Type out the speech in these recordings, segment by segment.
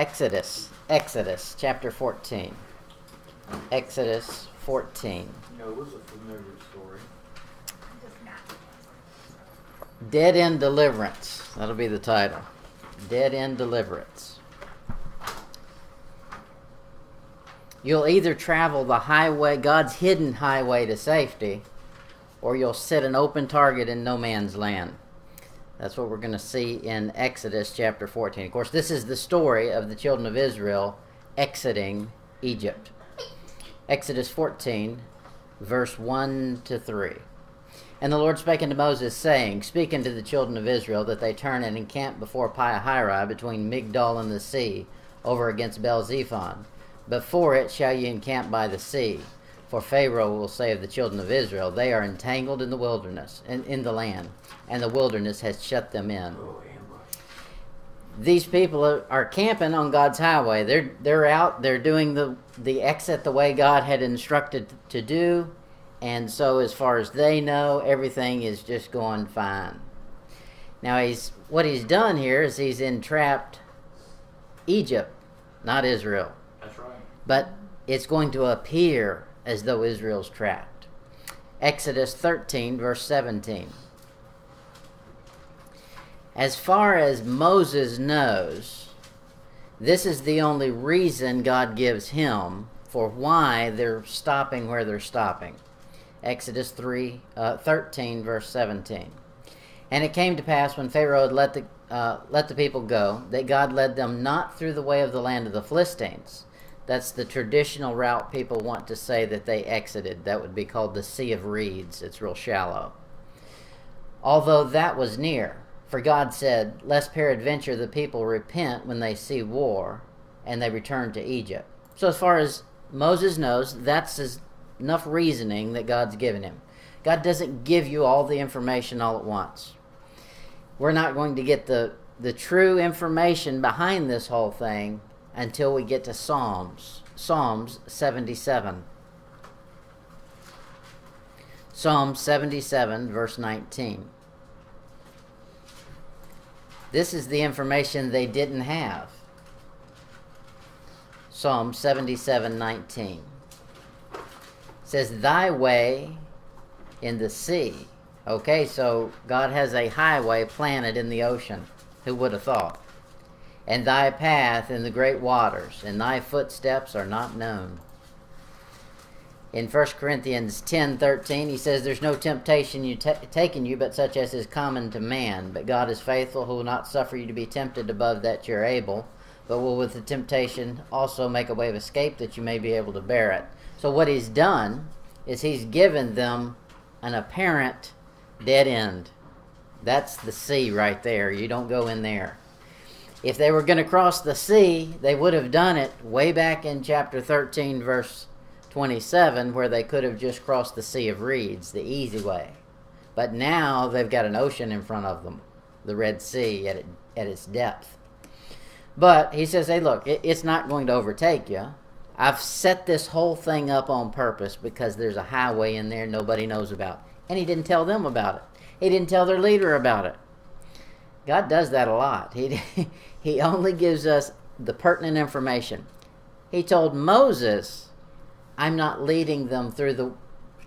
Exodus, Exodus chapter 14. Exodus 14. No, it was a familiar story. Dead End Deliverance. That'll be the title. Dead End Deliverance. You'll either travel the highway, God's hidden highway to safety, or you'll sit an open target in no man's land. That's what we're going to see in Exodus chapter 14. Of course, this is the story of the children of Israel exiting Egypt. Exodus 14, verse 1 to 3. And the Lord spake unto Moses, saying, Speak unto the children of Israel that they turn and encamp before Pihahiroth between Migdol and the sea, over against Baal-zephon. Before it shall ye encamp by the sea. For Pharaoh will say of the children of Israel, They are entangled in the wilderness, in, in the land, and the wilderness has shut them in. These people are, are camping on God's highway. They're they're out. They're doing the the exit the way God had instructed to do, and so as far as they know, everything is just going fine. Now he's what he's done here is he's entrapped Egypt, not Israel. That's right. But it's going to appear as though Israel's trapped. Exodus 13, verse 17. As far as Moses knows, this is the only reason God gives him for why they're stopping where they're stopping. Exodus 3, uh, 13, verse 17. And it came to pass when Pharaoh had let the, uh, let the people go, that God led them not through the way of the land of the Philistines. That's the traditional route people want to say that they exited. That would be called the Sea of Reeds. It's real shallow. Although that was near, for God said, Lest peradventure the people repent when they see war, and they return to Egypt. So, as far as Moses knows, that's enough reasoning that God's given him. God doesn't give you all the information all at once. We're not going to get the, the true information behind this whole thing until we get to Psalms. Psalms 77. Psalm 77, verse 19. This is the information they didn't have. Psalm 77, 19. It says, Thy way in the sea. Okay, so God has a highway planted in the ocean. Who would have thought? And thy path in the great waters, and thy footsteps are not known. In 1 Corinthians 10:13, he says, There's no temptation you t- taken you, but such as is common to man. But God is faithful, who will not suffer you to be tempted above that you're able, but will with the temptation also make a way of escape that you may be able to bear it. So, what he's done is he's given them an apparent dead end. That's the sea right there. You don't go in there. If they were going to cross the sea, they would have done it way back in chapter 13, verse 27, where they could have just crossed the Sea of Reeds, the easy way. But now they've got an ocean in front of them, the Red Sea at, it, at its depth. But he says, hey, look, it, it's not going to overtake you. I've set this whole thing up on purpose because there's a highway in there nobody knows about. And he didn't tell them about it. He didn't tell their leader about it. God does that a lot. He, he only gives us the pertinent information. He told Moses, I'm not leading them through the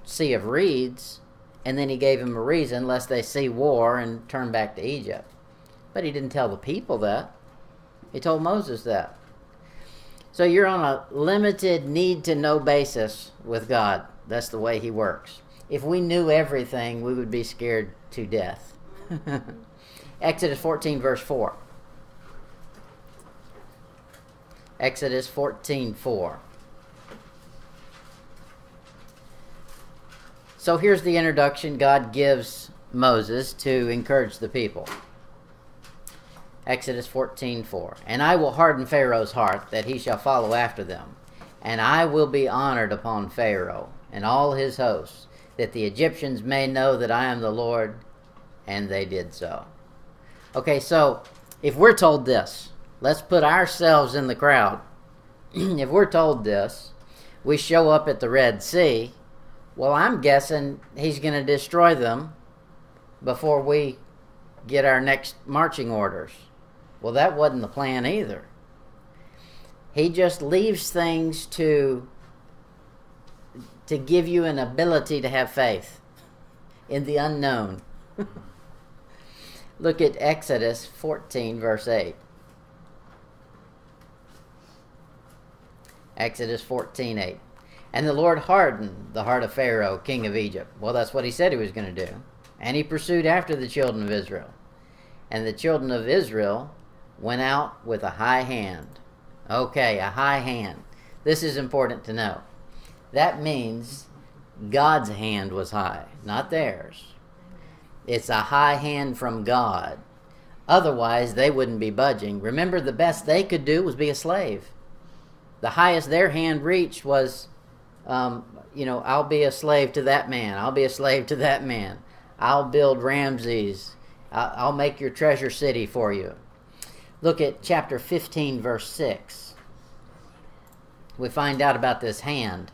Sea of Reeds. And then he gave him a reason, lest they see war and turn back to Egypt. But he didn't tell the people that. He told Moses that. So you're on a limited need to know basis with God. That's the way he works. If we knew everything, we would be scared to death. Exodus 14, verse 4. Exodus 14, 4. So here's the introduction God gives Moses to encourage the people. Exodus 14, 4. And I will harden Pharaoh's heart, that he shall follow after them. And I will be honored upon Pharaoh and all his hosts, that the Egyptians may know that I am the Lord. And they did so. Okay, so if we're told this, let's put ourselves in the crowd. if we're told this, we show up at the Red Sea. Well, I'm guessing he's going to destroy them before we get our next marching orders. Well, that wasn't the plan either. He just leaves things to to give you an ability to have faith in the unknown. Look at Exodus 14 verse 8. Exodus 14 8. And the Lord hardened the heart of Pharaoh, king of Egypt. Well, that's what he said he was going to do. And he pursued after the children of Israel. And the children of Israel went out with a high hand. Okay, a high hand. This is important to know. That means God's hand was high, not theirs. It's a high hand from God. Otherwise, they wouldn't be budging. Remember, the best they could do was be a slave. The highest their hand reached was, um, you know, I'll be a slave to that man. I'll be a slave to that man. I'll build Ramses. I'll make your treasure city for you. Look at chapter 15, verse 6. We find out about this hand.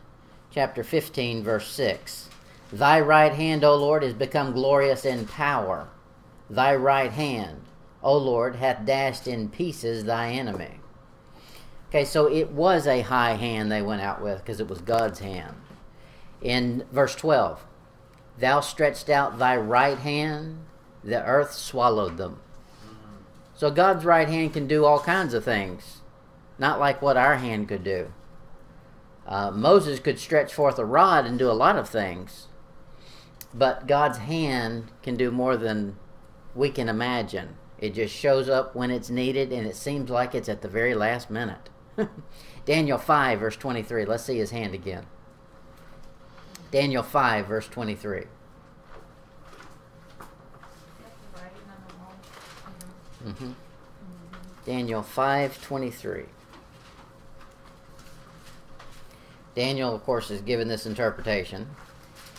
Chapter 15, verse 6. Thy right hand, O Lord, is become glorious in power. Thy right hand, O Lord, hath dashed in pieces thy enemy. Okay, so it was a high hand they went out with because it was God's hand. In verse 12, Thou stretched out thy right hand, the earth swallowed them. So God's right hand can do all kinds of things, not like what our hand could do. Uh, Moses could stretch forth a rod and do a lot of things, but God's hand can do more than we can imagine. It just shows up when it's needed, and it seems like it's at the very last minute. Daniel 5, verse 23. Let's see his hand again. Daniel 5, verse 23. Mm-hmm. Daniel 5:23. Daniel, of course, is given this interpretation,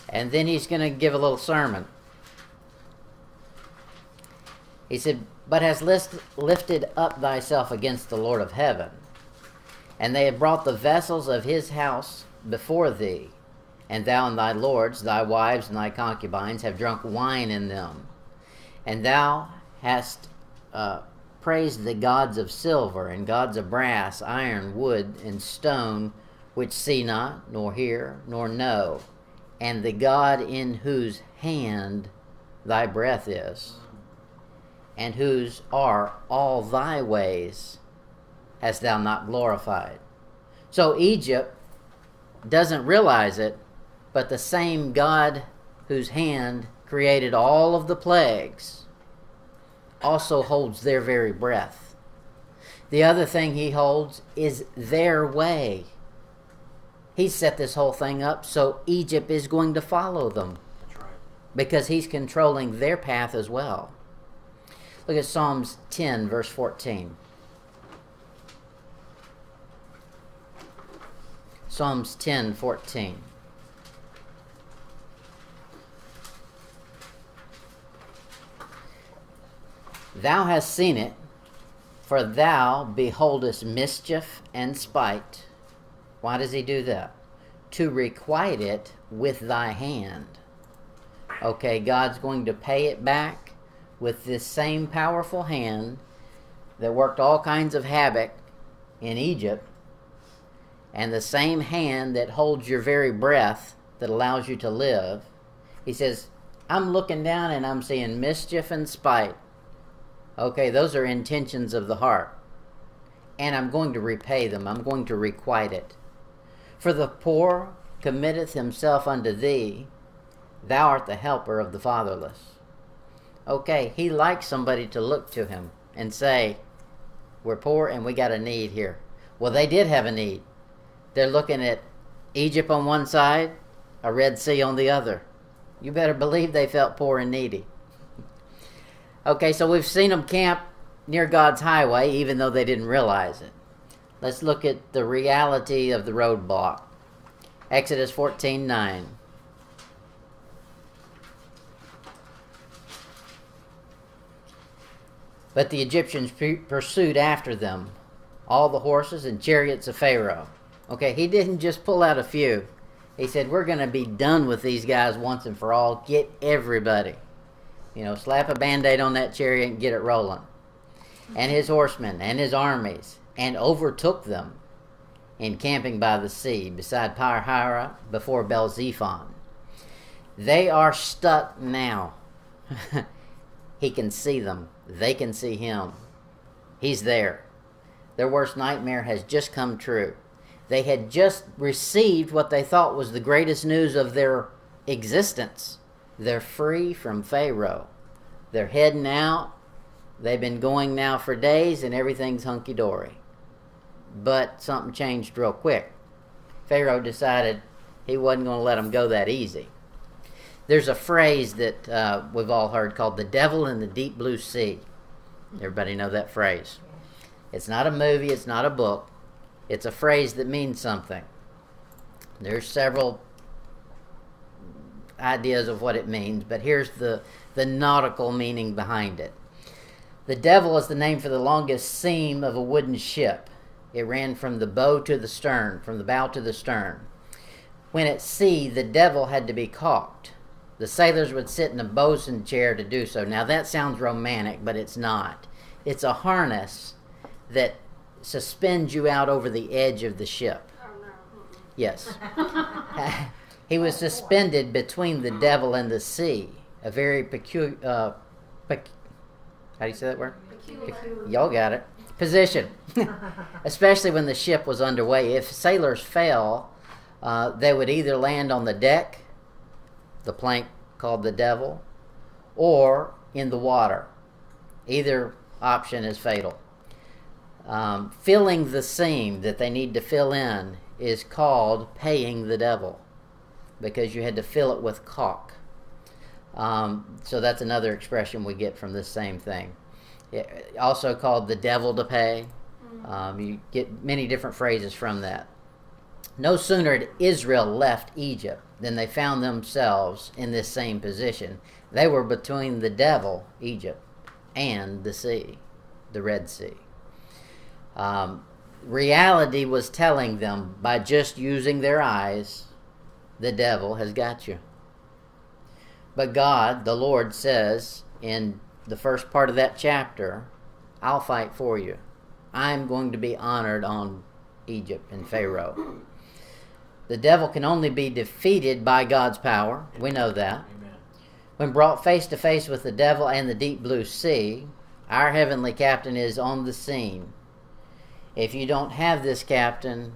and then he's going to give a little sermon. He said, "But has list, lifted up thyself against the Lord of heaven, and they have brought the vessels of his house before thee, and thou and thy lords, thy wives and thy concubines, have drunk wine in them, and thou hast uh, praised the gods of silver and gods of brass, iron, wood, and stone, which see not, nor hear, nor know, and the God in whose hand thy breath is, and whose are all thy ways hast thou not glorified. So Egypt doesn't realize it, but the same God whose hand created all of the plagues also holds their very breath. The other thing he holds is their way. He set this whole thing up so Egypt is going to follow them. Right. Because he's controlling their path as well. Look at Psalms 10, verse 14. Psalms 10 14. Thou hast seen it, for thou beholdest mischief and spite. Why does he do that? To requite it with thy hand. Okay, God's going to pay it back with this same powerful hand that worked all kinds of havoc in Egypt and the same hand that holds your very breath that allows you to live, he says, I'm looking down and I'm seeing mischief and spite. Okay, those are intentions of the heart. And I'm going to repay them, I'm going to requite it. For the poor committeth himself unto thee, thou art the helper of the fatherless. Okay, he likes somebody to look to him and say, We're poor and we got a need here. Well, they did have a need. They're looking at Egypt on one side, a Red Sea on the other. You better believe they felt poor and needy. Okay, so we've seen them camp near God's highway, even though they didn't realize it. Let's look at the reality of the roadblock. Exodus 14 9. But the Egyptians pursued after them all the horses and chariots of Pharaoh Okay, he didn't just pull out a few. He said, We're going to be done with these guys once and for all. Get everybody. You know, slap a band aid on that chariot and get it rolling. And his horsemen and his armies, and overtook them encamping by the sea, beside Pi-hahiroth, before Baal-zephon. They are stuck now. he can see them. They can see him. He's there. Their worst nightmare has just come true. They had just received what they thought was the greatest news of their existence. They're free from Pharaoh. They're heading out. They've been going now for days and everything's hunky dory. But something changed real quick. Pharaoh decided he wasn't going to let them go that easy. There's a phrase that uh, we've all heard called the devil in the deep blue sea. Everybody know that phrase? It's not a movie, it's not a book. It's a phrase that means something. There's several ideas of what it means, but here's the, the nautical meaning behind it. The devil is the name for the longest seam of a wooden ship. It ran from the bow to the stern, from the bow to the stern. When at sea, the devil had to be caulked. The sailors would sit in a bosun chair to do so. Now that sounds romantic, but it's not. It's a harness that suspends you out over the edge of the ship. Yes. he was suspended between the devil and the sea. A very peculiar. Uh, pec- how do you say that word? Peculiar. Y'all got it. Position. Especially when the ship was underway. If sailors fell, uh, they would either land on the deck, the plank called the devil, or in the water. Either option is fatal. Um, filling the seam that they need to fill in is called paying the devil because you had to fill it with caulk. Um, so that's another expression we get from this same thing. Yeah, also called the devil to pay. Um, you get many different phrases from that. No sooner had Israel left Egypt than they found themselves in this same position. They were between the devil, Egypt, and the sea, the Red Sea. Um, reality was telling them by just using their eyes, the devil has got you. But God, the Lord, says in the first part of that chapter, I'll fight for you. I'm going to be honored on Egypt and Pharaoh. The devil can only be defeated by God's power. We know that. Amen. When brought face to face with the devil and the deep blue sea, our heavenly captain is on the scene. If you don't have this captain,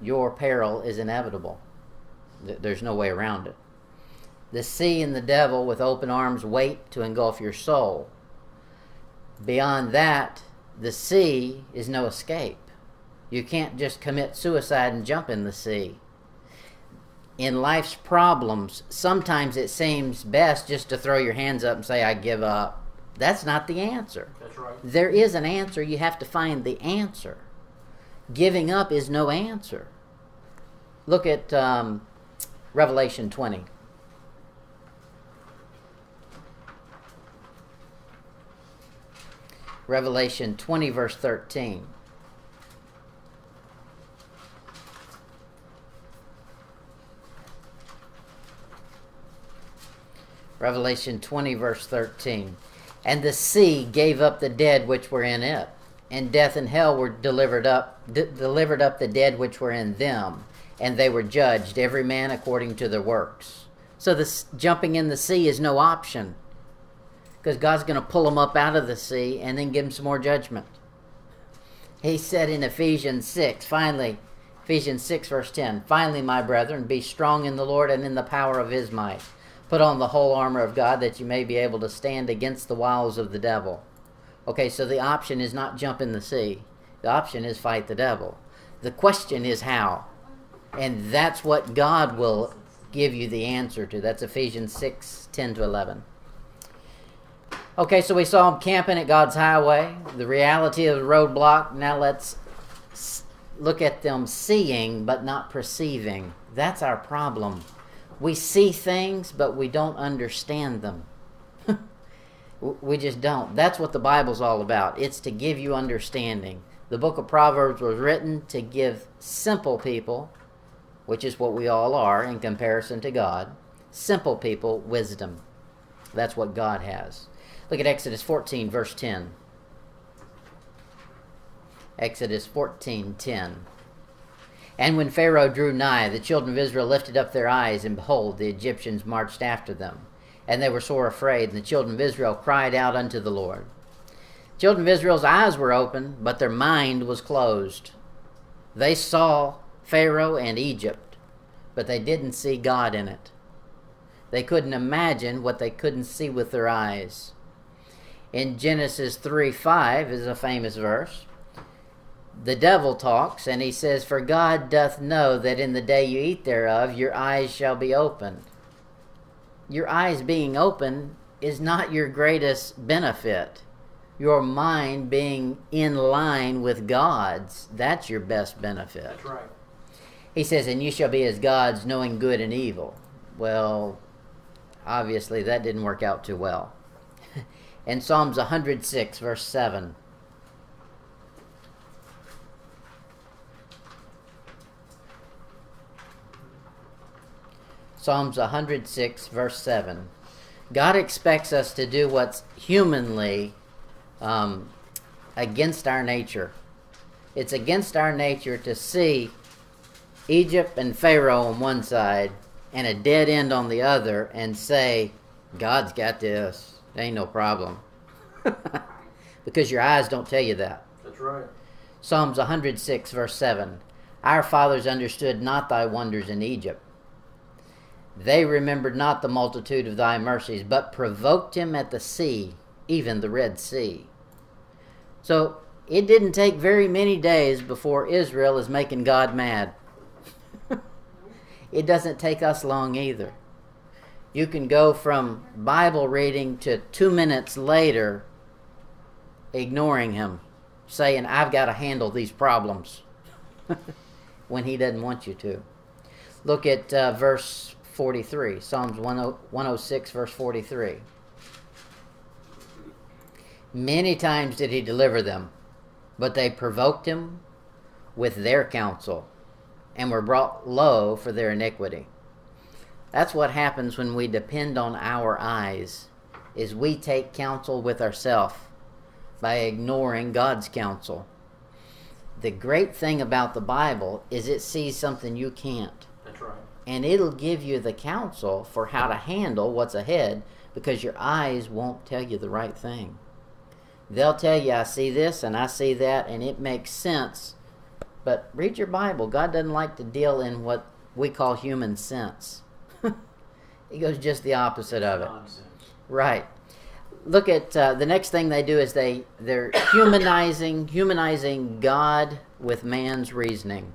your peril is inevitable. There's no way around it. The sea and the devil with open arms wait to engulf your soul. Beyond that, the sea is no escape. You can't just commit suicide and jump in the sea. In life's problems, sometimes it seems best just to throw your hands up and say, I give up. That's not the answer. That's right. There is an answer. You have to find the answer. Giving up is no answer. Look at um, Revelation 20. Revelation 20, verse 13. Revelation 20, verse 13. And the sea gave up the dead which were in it, and death and hell were delivered up, d- delivered up the dead which were in them, and they were judged, every man according to their works. So this jumping in the sea is no option, because God's going to pull them up out of the sea and then give them some more judgment. He said in Ephesians 6, finally, Ephesians 6, verse 10, finally, my brethren, be strong in the Lord and in the power of his might. Put on the whole armor of God that you may be able to stand against the wiles of the devil. Okay, so the option is not jump in the sea. The option is fight the devil. The question is how. And that's what God will give you the answer to. That's Ephesians 6 10 to 11. Okay, so we saw them camping at God's highway, the reality of the roadblock. Now let's look at them seeing but not perceiving. That's our problem. We see things, but we don't understand them. We just don't. That's what the Bible's all about. It's to give you understanding. The book of Proverbs was written to give simple people, which is what we all are in comparison to God, simple people wisdom. That's what God has. Look at Exodus 14, verse 10. Exodus 14, 10. And when Pharaoh drew nigh, the children of Israel lifted up their eyes, and behold, the Egyptians marched after them. And they were sore afraid, and the children of Israel cried out unto the Lord. Children of Israel's eyes were open, but their mind was closed. They saw Pharaoh and Egypt, but they didn't see God in it. They couldn't imagine what they couldn't see with their eyes. In Genesis 3 5 is a famous verse. The devil talks, and he says, For God doth know that in the day you eat thereof, your eyes shall be opened. Your eyes being open is not your greatest benefit your mind being in line with God's, that's your best benefit. That's right. He says, And you shall be as gods, knowing good and evil. Well, obviously that didn't work out too well. in Psalms 106, verse 7. Psalms 106, verse 7. God expects us to do what's humanly um, against our nature. It's against our nature to see Egypt and Pharaoh on one side and a dead end on the other and say, God's got this. ain't no problem. because your eyes don't tell you that. That's right. Psalms 106, verse 7 Our fathers understood not thy wonders in Egypt. They remembered not the multitude of thy mercies, but provoked him at the sea, even the Red Sea. So it didn't take very many days before Israel is making God mad. it doesn't take us long either. You can go from Bible reading to two minutes later ignoring Him, saying, I've got to handle these problems, when He doesn't want you to. Look at uh, verse 43, Psalms 106, verse 43. Many times did he deliver them, but they provoked him with their counsel and were brought low for their iniquity. That's what happens when we depend on our eyes is we take counsel with ourselves by ignoring God's counsel. The great thing about the Bible is it sees something you can't. And it'll give you the counsel for how to handle what's ahead because your eyes won't tell you the right thing. They'll tell you, I see this and I see that, and it makes sense. But read your Bible. God doesn't like to deal in what we call human sense. he goes just the opposite of it. Nonsense. Right. Look at uh, the next thing they do is they they're humanizing humanizing God with man's reasoning.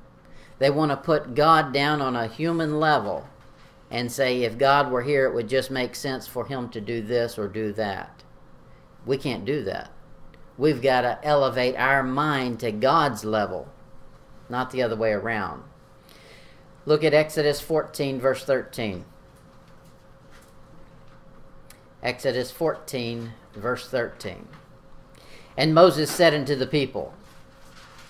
They want to put God down on a human level and say if God were here it would just make sense for him to do this or do that. We can't do that. We've got to elevate our mind to God's level, not the other way around. Look at Exodus 14, verse 13. Exodus 14, verse 13. And Moses said unto the people,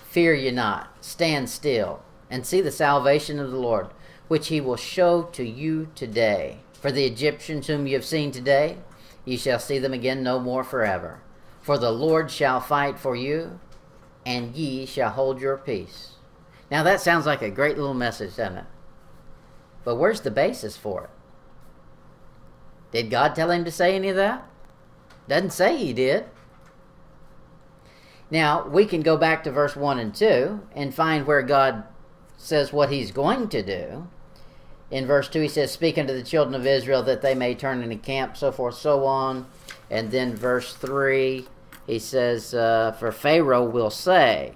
Fear ye not, stand still, and see the salvation of the Lord, which he will show to you today. For the Egyptians whom you have seen today, ye shall see them again no more forever. For the Lord shall fight for you, and ye shall hold your peace. Now that sounds like a great little message, doesn't it? But where's the basis for it? Did God tell him to say any of that? Doesn't say he did. Now, we can go back to verse 1 and 2 and find where God says what he's going to do. In verse 2, he says, Speak unto the children of Israel that they may turn into camp, so forth, so on. And then verse 3, he says, uh, For Pharaoh will say,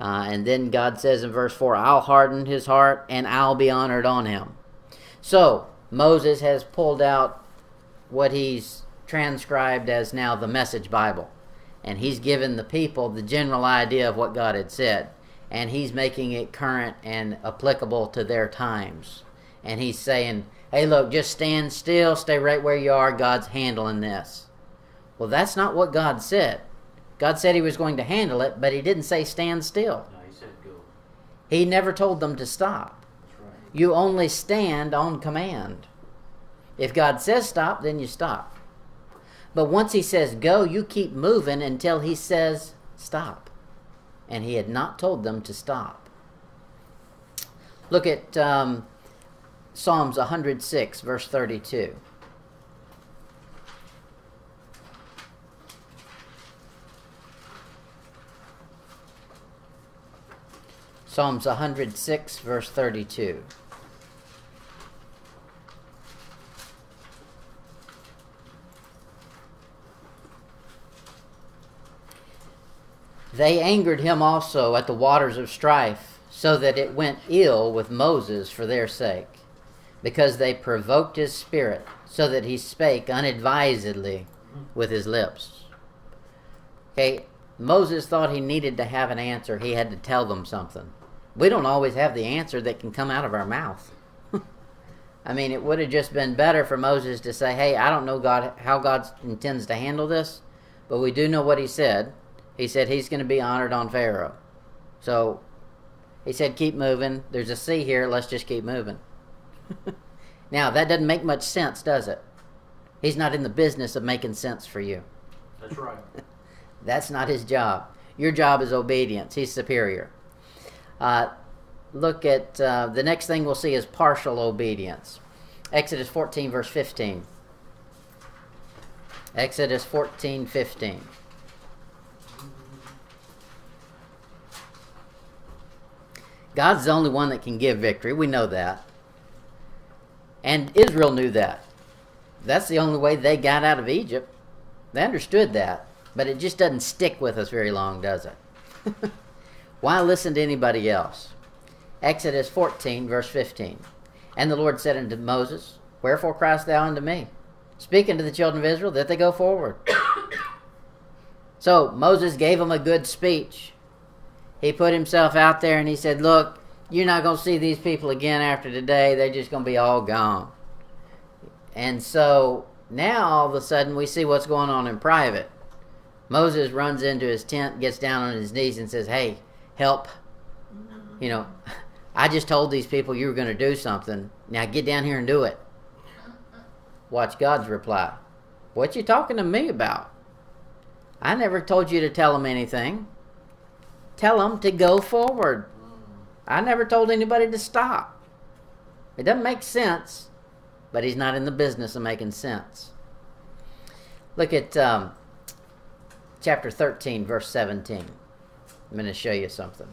uh, and then God says in verse 4, I'll harden his heart and I'll be honored on him. So, Moses has pulled out what he's transcribed as now the Message Bible. And he's given the people the general idea of what God had said. And he's making it current and applicable to their times. And he's saying, hey, look, just stand still, stay right where you are. God's handling this. Well, that's not what God said. God said he was going to handle it, but he didn't say stand still. No, he said go. He never told them to stop. That's right. You only stand on command. If God says stop, then you stop. But once he says go, you keep moving until he says stop. And he had not told them to stop. Look at um, Psalms 106, verse 32. Psalms 106, verse 32. They angered him also at the waters of strife, so that it went ill with Moses for their sake, because they provoked his spirit, so that he spake unadvisedly with his lips. Okay, Moses thought he needed to have an answer, he had to tell them something. We don't always have the answer that can come out of our mouth. I mean, it would have just been better for Moses to say, "Hey, I don't know God how God intends to handle this, but we do know what he said. He said he's going to be honored on Pharaoh. So he said, keep moving. There's a sea here. Let's just keep moving. now, that doesn't make much sense, does it? He's not in the business of making sense for you. That's right. That's not his job. Your job is obedience. He's superior. Uh, look at uh, the next thing we'll see is partial obedience. Exodus 14, verse 15. Exodus 14, 15. God's the only one that can give victory. We know that. And Israel knew that. That's the only way they got out of Egypt. They understood that. But it just doesn't stick with us very long, does it? Why listen to anybody else? Exodus 14, verse 15. And the Lord said unto Moses, Wherefore criest thou unto me? Speaking to the children of Israel that they go forward. so Moses gave them a good speech he put himself out there and he said, Look, you're not going to see these people again after today. They're just going to be all gone. And so now all of a sudden we see what's going on in private. Moses runs into his tent, gets down on his knees, and says, Hey, help. You know, I just told these people you were going to do something. Now get down here and do it. Watch God's reply. What you talking to me about? I never told you to tell them anything tell them to go forward. I never told anybody to stop. It doesn't make sense, but he's not in the business of making sense. Look at um, chapter 13, verse 17. I'm going to show you something.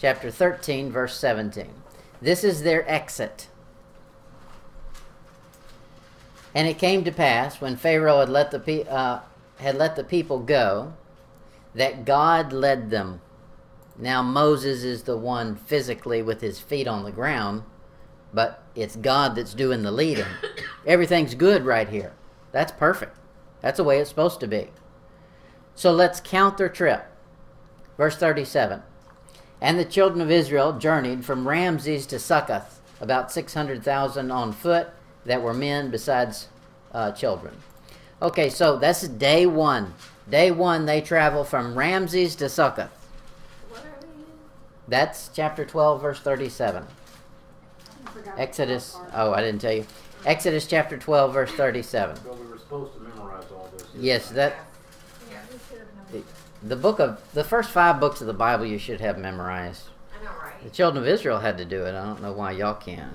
Chapter 13, verse 17. This is their exit. And it came to pass when Pharaoh had let the pe- uh, had let the people go, that God led them now, Moses is the one physically with his feet on the ground, but it's God that's doing the leading. Everything's good right here. That's perfect. That's the way it's supposed to be. So let's count their trip. Verse 37 And the children of Israel journeyed from Ramses to Succoth, about 600,000 on foot that were men besides uh, children. Okay, so that's day one. Day one, they travel from Ramses to Succoth. That's chapter 12, verse 37. Exodus. Oh, I didn't tell you. Exodus chapter 12, verse 37. Well, we were supposed to memorize all this. Yes, that. The book of the first five books of the Bible you should have memorized. I know, right? The children of Israel had to do it. I don't know why y'all can't.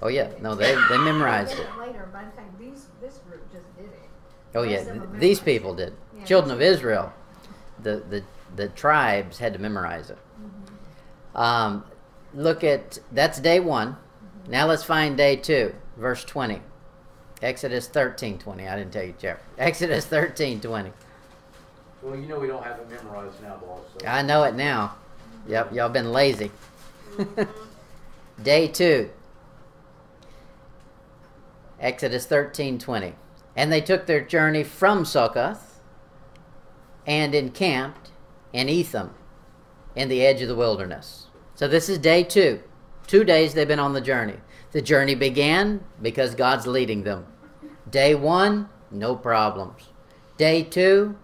oh yeah, no, they they memorized it. Later, but I think these this group just did it. Oh yeah, these people did. Children of Israel, the the the tribes had to memorize it. Um, look at that's day one. Now let's find day two, verse twenty. Exodus thirteen twenty. I didn't tell you, Jeff. Exodus thirteen twenty. Well, you know we don't have it memorized now, boss. So. I know it now. Yep, y'all been lazy. Day two. Exodus thirteen twenty. And they took their journey from Succoth and encamped in Etham in the edge of the wilderness. So this is day two. Two days they've been on the journey. The journey began because God's leading them. Day one, no problems. Day two,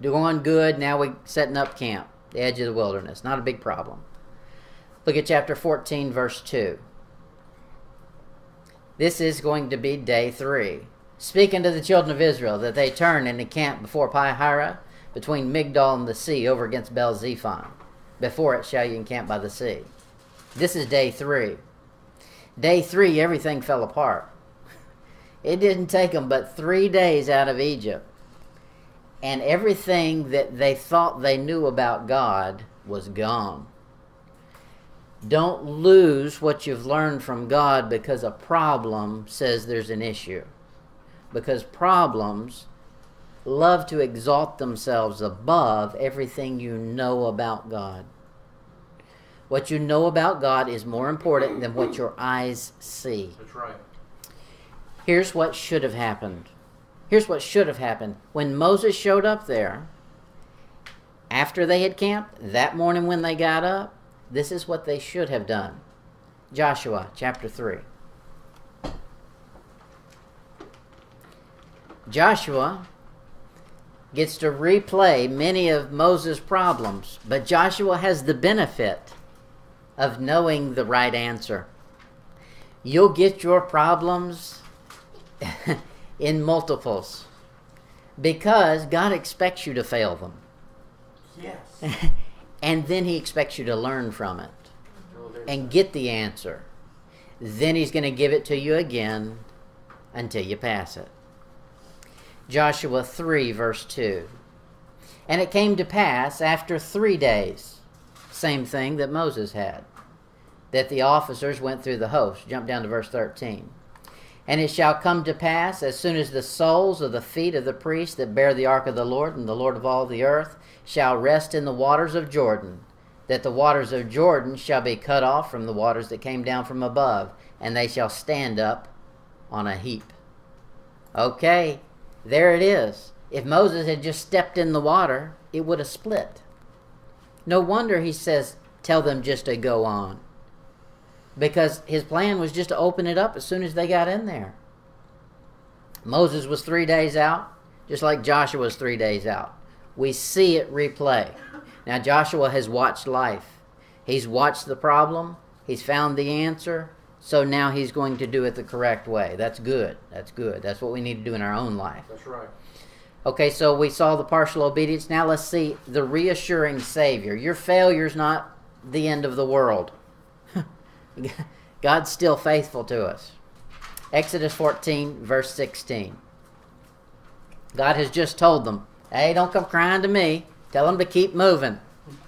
doing good. Now we're setting up camp, the edge of the wilderness. Not a big problem. Look at chapter 14, verse 2. This is going to be day three. Speaking to the children of Israel that they turn and encamp before Pi-hira between Migdol and the sea over against Baal Zephon. Before it shall you encamp by the sea. This is day three. Day three, everything fell apart. It didn't take them but three days out of Egypt. And everything that they thought they knew about God was gone. Don't lose what you've learned from God because a problem says there's an issue. Because problems love to exalt themselves above everything you know about God. What you know about God is more important than what your eyes see. That's right. Here's what should have happened. Here's what should have happened. When Moses showed up there, after they had camped, that morning when they got up, this is what they should have done. Joshua chapter 3. Joshua gets to replay many of Moses' problems, but Joshua has the benefit of knowing the right answer. You'll get your problems in multiples because God expects you to fail them. Yes. and then He expects you to learn from it Oh, and get the answer. Then He's going to give it to you again until you pass it. Joshua 3, verse 2. And it came to pass after three days, same thing that Moses had, that the officers went through the host. Jump down to verse 13. And it shall come to pass, as soon as the soles of the feet of the priests that bear the ark of the Lord and the Lord of all the earth shall rest in the waters of Jordan, that the waters of Jordan shall be cut off from the waters that came down from above, and they shall stand up on a heap. Okay, there it is. If Moses had just stepped in the water, it would have split. No wonder he says, Tell them just to go on. Because his plan was just to open it up as soon as they got in there. Moses was three days out, just like Joshua was three days out. We see it replay. Now, Joshua has watched life, he's watched the problem, he's found the answer, so now he's going to do it the correct way. That's good. That's good. That's what we need to do in our own life. That's right. Okay, so we saw the partial obedience. Now let's see the reassuring Savior. Your failure's not the end of the world. God's still faithful to us. Exodus 14, verse 16. God has just told them, hey, don't come crying to me. Tell them to keep moving.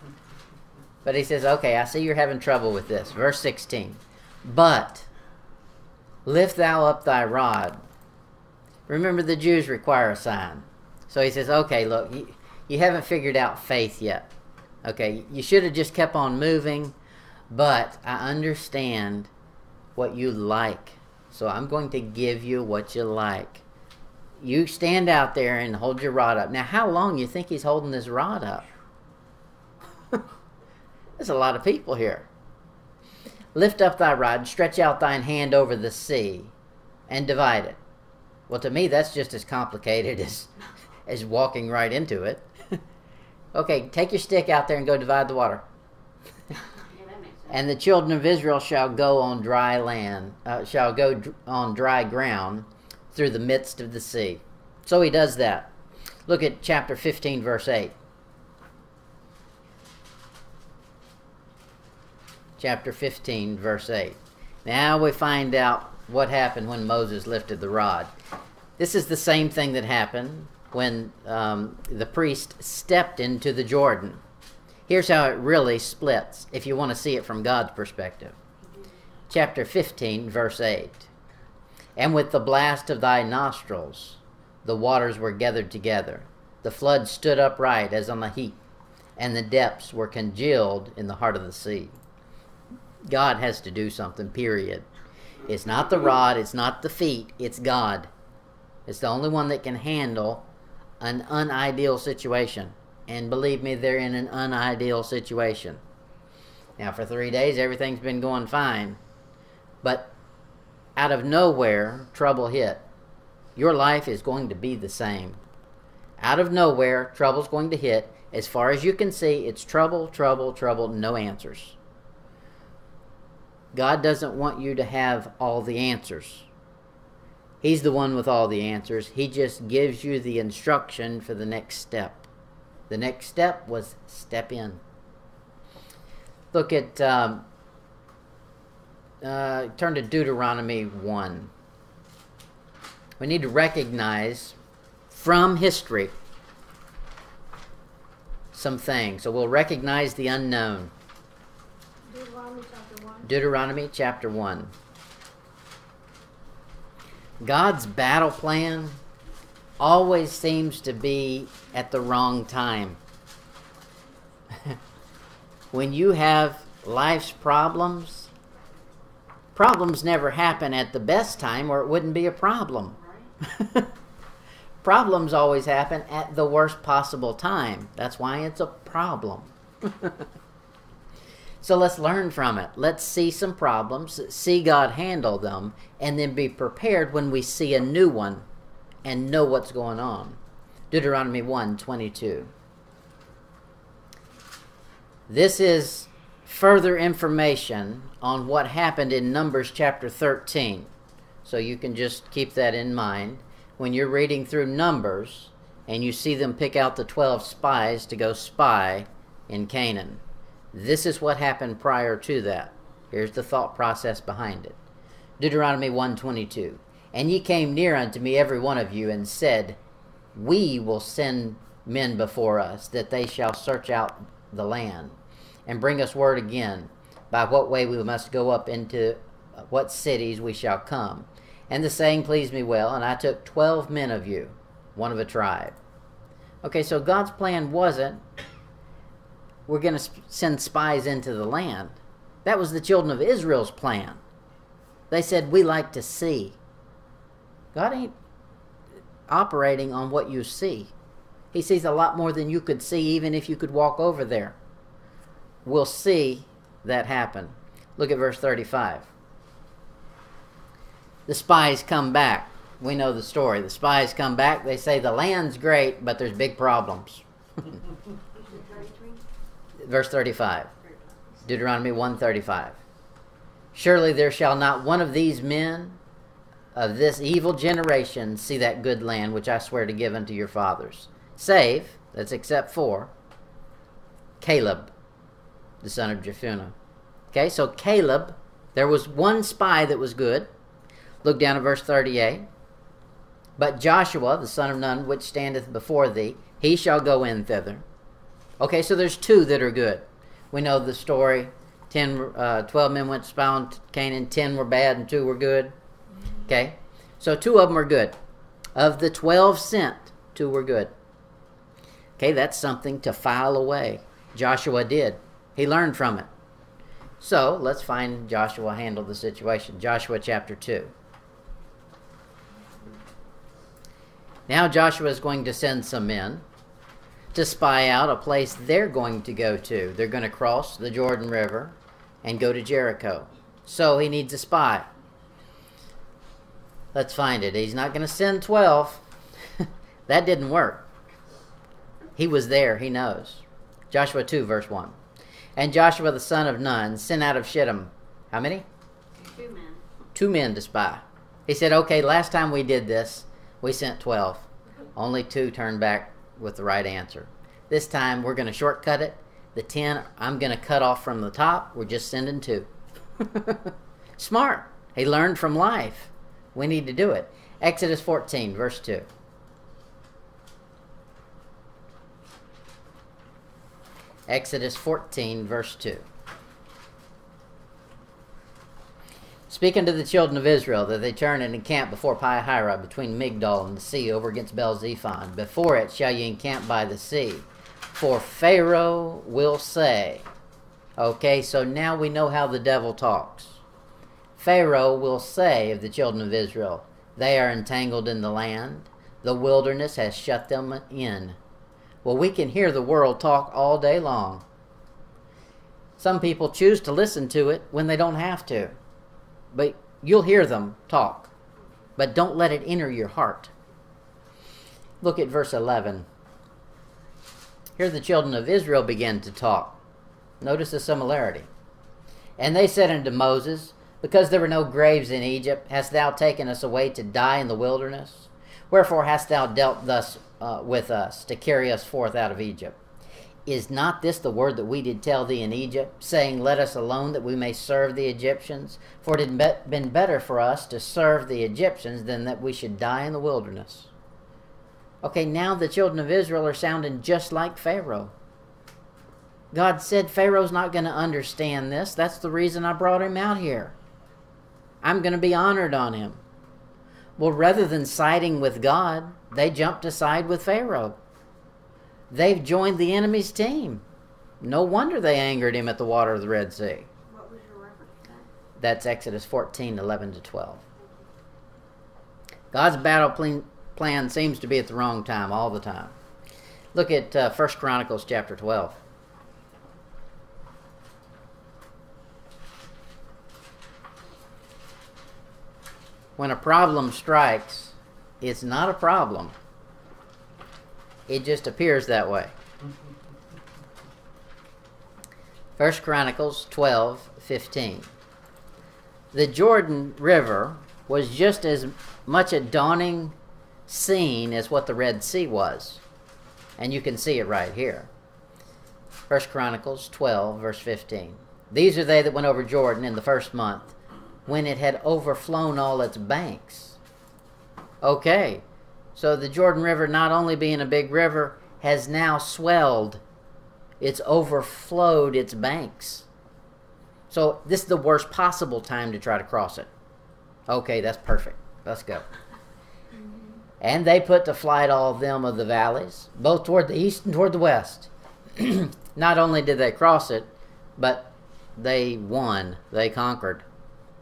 But he says, okay, I see you're having trouble with this. Verse 16. But lift thou up thy rod. Remember, the Jews require a sign. So he says, okay, look, you, you haven't figured out faith yet. Okay, you should have just kept on moving, but I understand what you like. So I'm going to give you what you like. You stand out there and hold your rod up. Now, how long you think he's holding this rod up? There's a lot of people here. Lift up thy rod and stretch out thine hand over the sea and divide it. Well, to me, that's just as complicated as, as walking right into it. okay, take your stick out there and go divide the water. Yeah, that makes sense. And the children of Israel shall go on dry land, uh, shall go dr- on dry ground through the midst of the sea. So he does that. Look at chapter 15, verse 8. Chapter 15, verse 8. Now we find out what happened when Moses lifted the rod. This is the same thing that happened when um, the priest stepped into the Jordan. Here's how it really splits, if you want to see it from God's perspective. Chapter 15, verse 8. And with the blast of thy nostrils, the waters were gathered together. The flood stood upright as on a heap, and the depths were congealed in the heart of the sea. God has to do something, period. It's not the rod, it's not the feet, it's God. It's the only one that can handle an unideal situation. And believe me, they're in an unideal situation. Now, for three days, everything's been going fine. But out of nowhere, trouble hit. Your life is going to be the same. Out of nowhere, trouble's going to hit. As far as you can see, it's trouble, trouble, trouble, no answers. God doesn't want you to have all the answers. He's the one with all the answers. He just gives you the instruction for the next step. The next step was step in. Look at, um, uh, turn to Deuteronomy 1. We need to recognize from history some things. So we'll recognize the unknown. Deuteronomy chapter one. Deuteronomy chapter 1. God's battle plan always seems to be at the wrong time. when you have life's problems, problems never happen at the best time or it wouldn't be a problem. Problems always happen at the worst possible time. That's why it's a problem. so let's learn from it. Let's see some problems, see God handle them, and then be prepared when we see a new one and know what's going on. Deuteronomy 1 22. This is further information on what happened in Numbers chapter 13. So you can just keep that in mind when you're reading through Numbers and you see them pick out the 12 spies to go spy in Canaan. This is what happened prior to that. Here's the thought process behind it. Deuteronomy 122. And ye came near unto me every one of you and said, We will send men before us, that they shall search out the land, and bring us word again by what way we must go up into what cities we shall come. And the saying pleased me well, and I took twelve men of you, one of a tribe. Okay, so God's plan wasn't we're going to send spies into the land. That was the children of Israel's plan. They said, We like to see. God ain't operating on what you see. He sees a lot more than you could see, even if you could walk over there. We'll see that happen. Look at verse 35. The spies come back. We know the story. The spies come back. They say the land's great, but there's big problems. Verse 35. Deuteronomy 135. Surely there shall not one of these men of this evil generation see that good land which I swear to give unto your fathers, save, that's except for, Caleb, the son of Jephunneh. Okay, so Caleb, there was one spy that was good. Look down at verse 38. But Joshua, the son of Nun, which standeth before thee, he shall go in thither. Okay, so there's two that are good. We know the story. Ten, uh, 12 men went to spy on Canaan, 10 were bad, and 2 were good. Okay, so two of them are good. Of the 12 sent, 2 were good. Okay, that's something to file away. Joshua did. He learned from it. So let's find Joshua handle the situation. Joshua chapter 2. Now Joshua is going to send some men to spy out a place they're going to go to. They're going to cross the Jordan River and go to Jericho. So he needs a spy. Let's find it. He's not going to send 12. that didn't work. He was there, he knows. Joshua 2, verse 1. And Joshua the son of Nun sent out of Shittim, how many? Two men. Two men to spy. He said, okay, last time we did this, we sent 12. Only two turned back with the right answer. This time we're going to shortcut it. The 10 I'm going to cut off from the top. We're just sending two. Smart. He learned from life. We need to do it. Exodus 14, verse 2. Exodus 14, verse 2. Speaking to the children of Israel, that they turn and encamp before Pi-hahiroth, between Migdol and the sea, over against Baal-zephon. Before it shall ye encamp by the sea. For Pharaoh will say, Okay, so now we know how the devil talks. Pharaoh will say of the children of Israel, They are entangled in the land, the wilderness has shut them in. Well, we can hear the world talk all day long. Some people choose to listen to it when they don't have to but you'll hear them talk. But don't let it enter your heart. Look at verse 11. Here the children of Israel began to talk. Notice the similarity. And they said unto Moses, Because there were no graves in Egypt, hast thou taken us away to die in the wilderness? Wherefore hast thou dealt thus uh, with us, to carry us forth out of Egypt? Is not this the word that we did tell thee in Egypt, saying, Let us alone that we may serve the Egyptians? For it had been better for us to serve the Egyptians than that we should die in the wilderness. Okay, now the children of Israel are sounding just like Pharaoh. God said Pharaoh's not going to understand this. That's the reason I brought him out here. I'm going to be honored on him. Well, rather than siding with God, they jumped to side with Pharaoh. They've joined the enemy's team. No wonder they angered him at the water of the Red Sea. What was your reference? That's Exodus 14 11 to 12. God's battle plan, plan seems to be at the wrong time all the time. Look at uh, 1 Chronicles chapter 12. When a problem strikes, it's not a problem. It just appears that way. 1 Chronicles 12 15. The Jordan River was just as much a dawning scene as what the Red Sea was. And you can see it right here. 1 Chronicles 12, verse 15. These are they that went over Jordan in the first month, when it had overflown all its banks. Okay, so the Jordan River, not only being a big river, has now swelled. It's overflowed its banks. So this is the worst possible time to try to cross it. Okay, that's perfect. Let's go. Mm-hmm. And they put to flight all of them of the valleys, both toward the east and toward the west. Not only did they cross it, but they won. They conquered.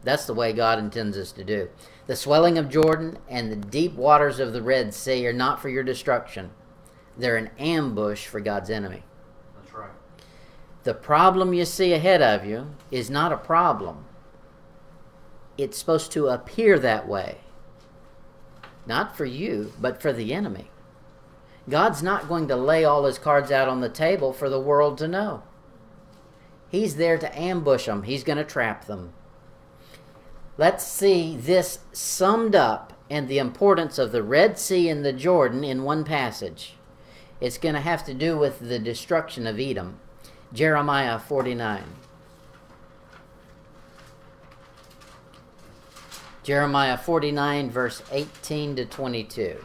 That's the way God intends us to do. The swelling of Jordan and the deep waters of the Red Sea are not for your destruction, they're an ambush for God's enemy. That's right. The problem you see ahead of you is not a problem. It's supposed to appear that way. Not for you, but for the enemy. God's not going to lay all his cards out on the table for the world to know. He's there to ambush them, he's going to trap them. Let's see this summed up and the importance of the Red Sea and the Jordan in one passage. It's going to have to do with the destruction of Edom. Jeremiah 49. Jeremiah 49, verse 18 to 22.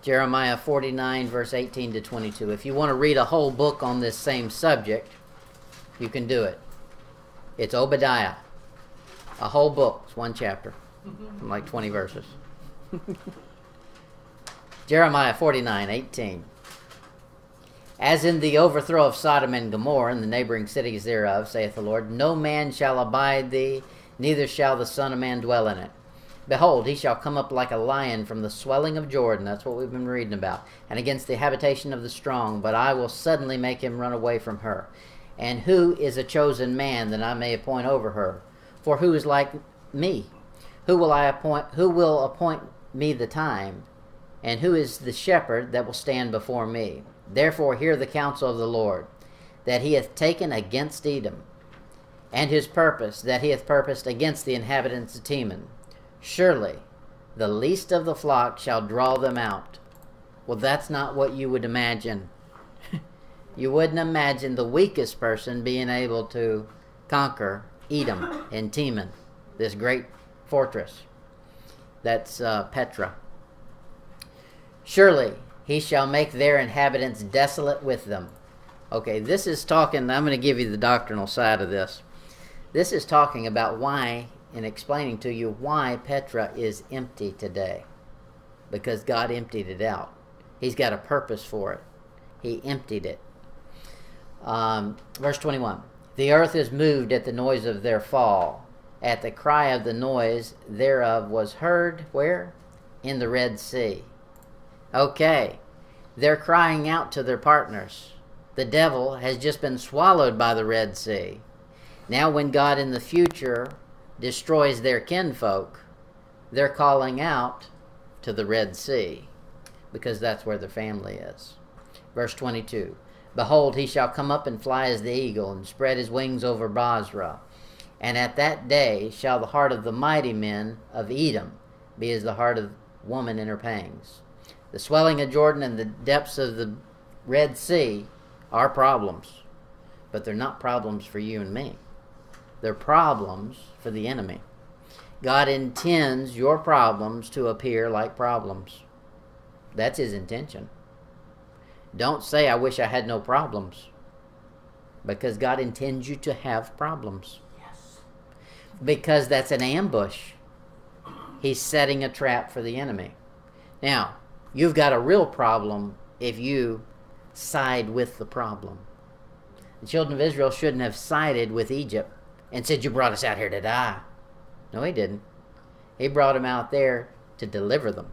Jeremiah 49, verse 18 to 22. If you want to read a whole book on this same subject, you can do it. It's Obadiah. A whole book. It's one chapter, from like 20 verses. Jeremiah 49, 18. As in the overthrow of Sodom and Gomorrah and the neighboring cities thereof, saith the Lord, no man shall abide thee, neither shall the Son of Man dwell in it. Behold, he shall come up like a lion from the swelling of Jordan. That's what we've been reading about. And against the habitation of the strong, but I will suddenly make him run away from her. And who is a chosen man that I may appoint over her? For who is like me? Who will I appoint who will appoint me the time? And who is the shepherd that will stand before me? Therefore hear the counsel of the Lord, that he hath taken against Edom, and his purpose that he hath purposed against the inhabitants of Teman. Surely the least of the flock shall draw them out. Well, that's not what you would imagine. you wouldn't imagine the weakest person being able to conquer Edom and Teman, this great fortress. That's uh, Petra. Surely he shall make their inhabitants desolate with them. Okay, this is talking, I'm going to give you the doctrinal side of this. This is talking about why, and explaining to you why Petra is empty today. Because God emptied it out. He's got a purpose for it. He emptied it. Um, verse 21 The earth is moved at the noise of their fall. At the cry of the noise thereof was heard where? In the Red Sea. Okay, they're crying out to their partners. The devil has just been swallowed by the Red Sea. Now, when God in the future destroys their kinfolk, they're calling out to the Red Sea because that's where their family is. Verse 22 Behold, he shall come up and fly as the eagle, and spread his wings over Bozrah. And at that day shall the heart of the mighty men of Edom be as the heart of woman in her pangs. The swelling of Jordan and the depths of the Red Sea are problems, but they're not problems for you and me. They're problems for the enemy. God intends your problems to appear like problems. That's his intention. Don't say, I wish I had no problems. Because God intends you to have problems. Yes. Because that's an ambush. He's setting a trap for the enemy. Now, you've got a real problem if you side with the problem. The children of Israel shouldn't have sided with Egypt and said, You brought us out here to die. No, he didn't. He brought them out there to deliver them.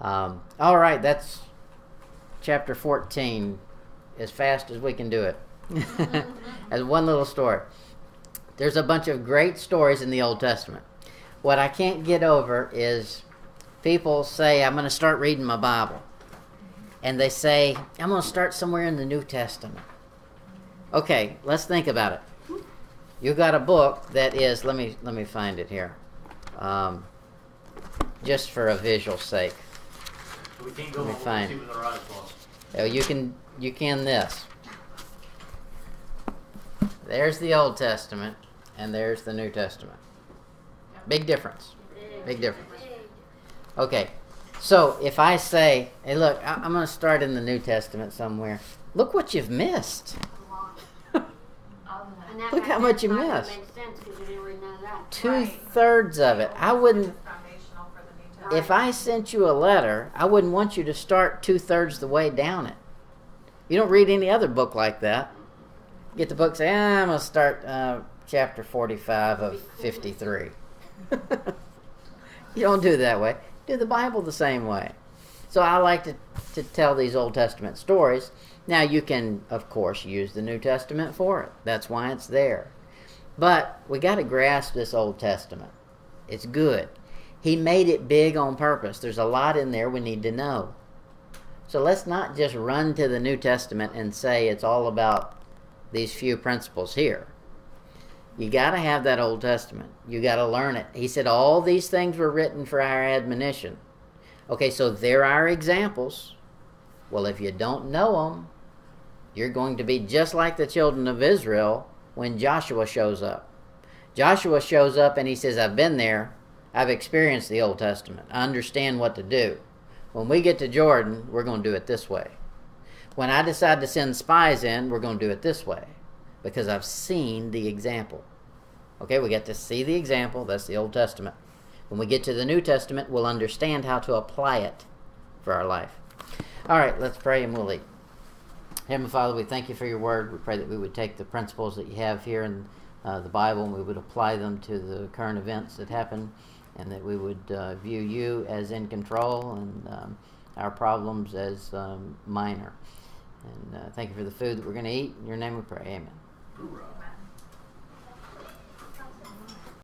Um, all right, that's chapter 14 as fast as we can do it. as one little story. There's a bunch of great stories in the Old Testament. What I can't get over is people say, I'm going to start reading my Bible. And they say, I'm going to start somewhere in the New Testament. Okay, let's think about it. You've got a book that is, let me let me find it here, um, just for a visual sake. We can't go Let me on what find- see with our eyes closed. Oh, you can you can this. There's the Old Testament, and there's the New Testament. Big difference. Big difference. Okay, so if I say, "Hey, look, I- I'm going to start in the New Testament somewhere," look what you've missed. Look how much you missed. Make sense because you didn't read none of that. Two thirds of it. I wouldn't. Foundational for the New Testament. If I sent you a letter, I wouldn't want you to start two thirds the way down it. You don't read any other book like that. Get the book, say, ah, I'm going to start uh, chapter 45 of 53. you don't do it that way. Do the Bible the same way. So I like to, to tell these Old Testament stories. Now, you can, of course, use the New Testament for it. That's why it's there. But we got to grasp this Old Testament. It's good. He made it big on purpose. There's a lot in there we need to know. So let's not just run to the New Testament and say it's all about these few principles here. You got to have that Old Testament. You got to learn it. He said all these things were written for our admonition. Okay, so there are examples. Well, if you don't know them, you're going to be just like the children of Israel when Joshua shows up. Joshua shows up and he says, I've been there. I've experienced the Old Testament. I understand what to do. When we get to Jordan, we're going to do it this way. When I decide to send spies in, we're going to do it this way because I've seen the example. Okay, we get to see the example. That's the Old Testament. When we get to the New Testament, we'll understand how to apply it for our life. All right, let's pray and we'll eat. Heavenly Father, we thank you for your word. We pray that we would take the principles that you have here in uh, the Bible and we would apply them to the current events that happen and that we would uh, view you as in control and um, our problems as um, minor. And uh, thank you for the food that we're going to eat. In your name we pray. Amen. Hoorah.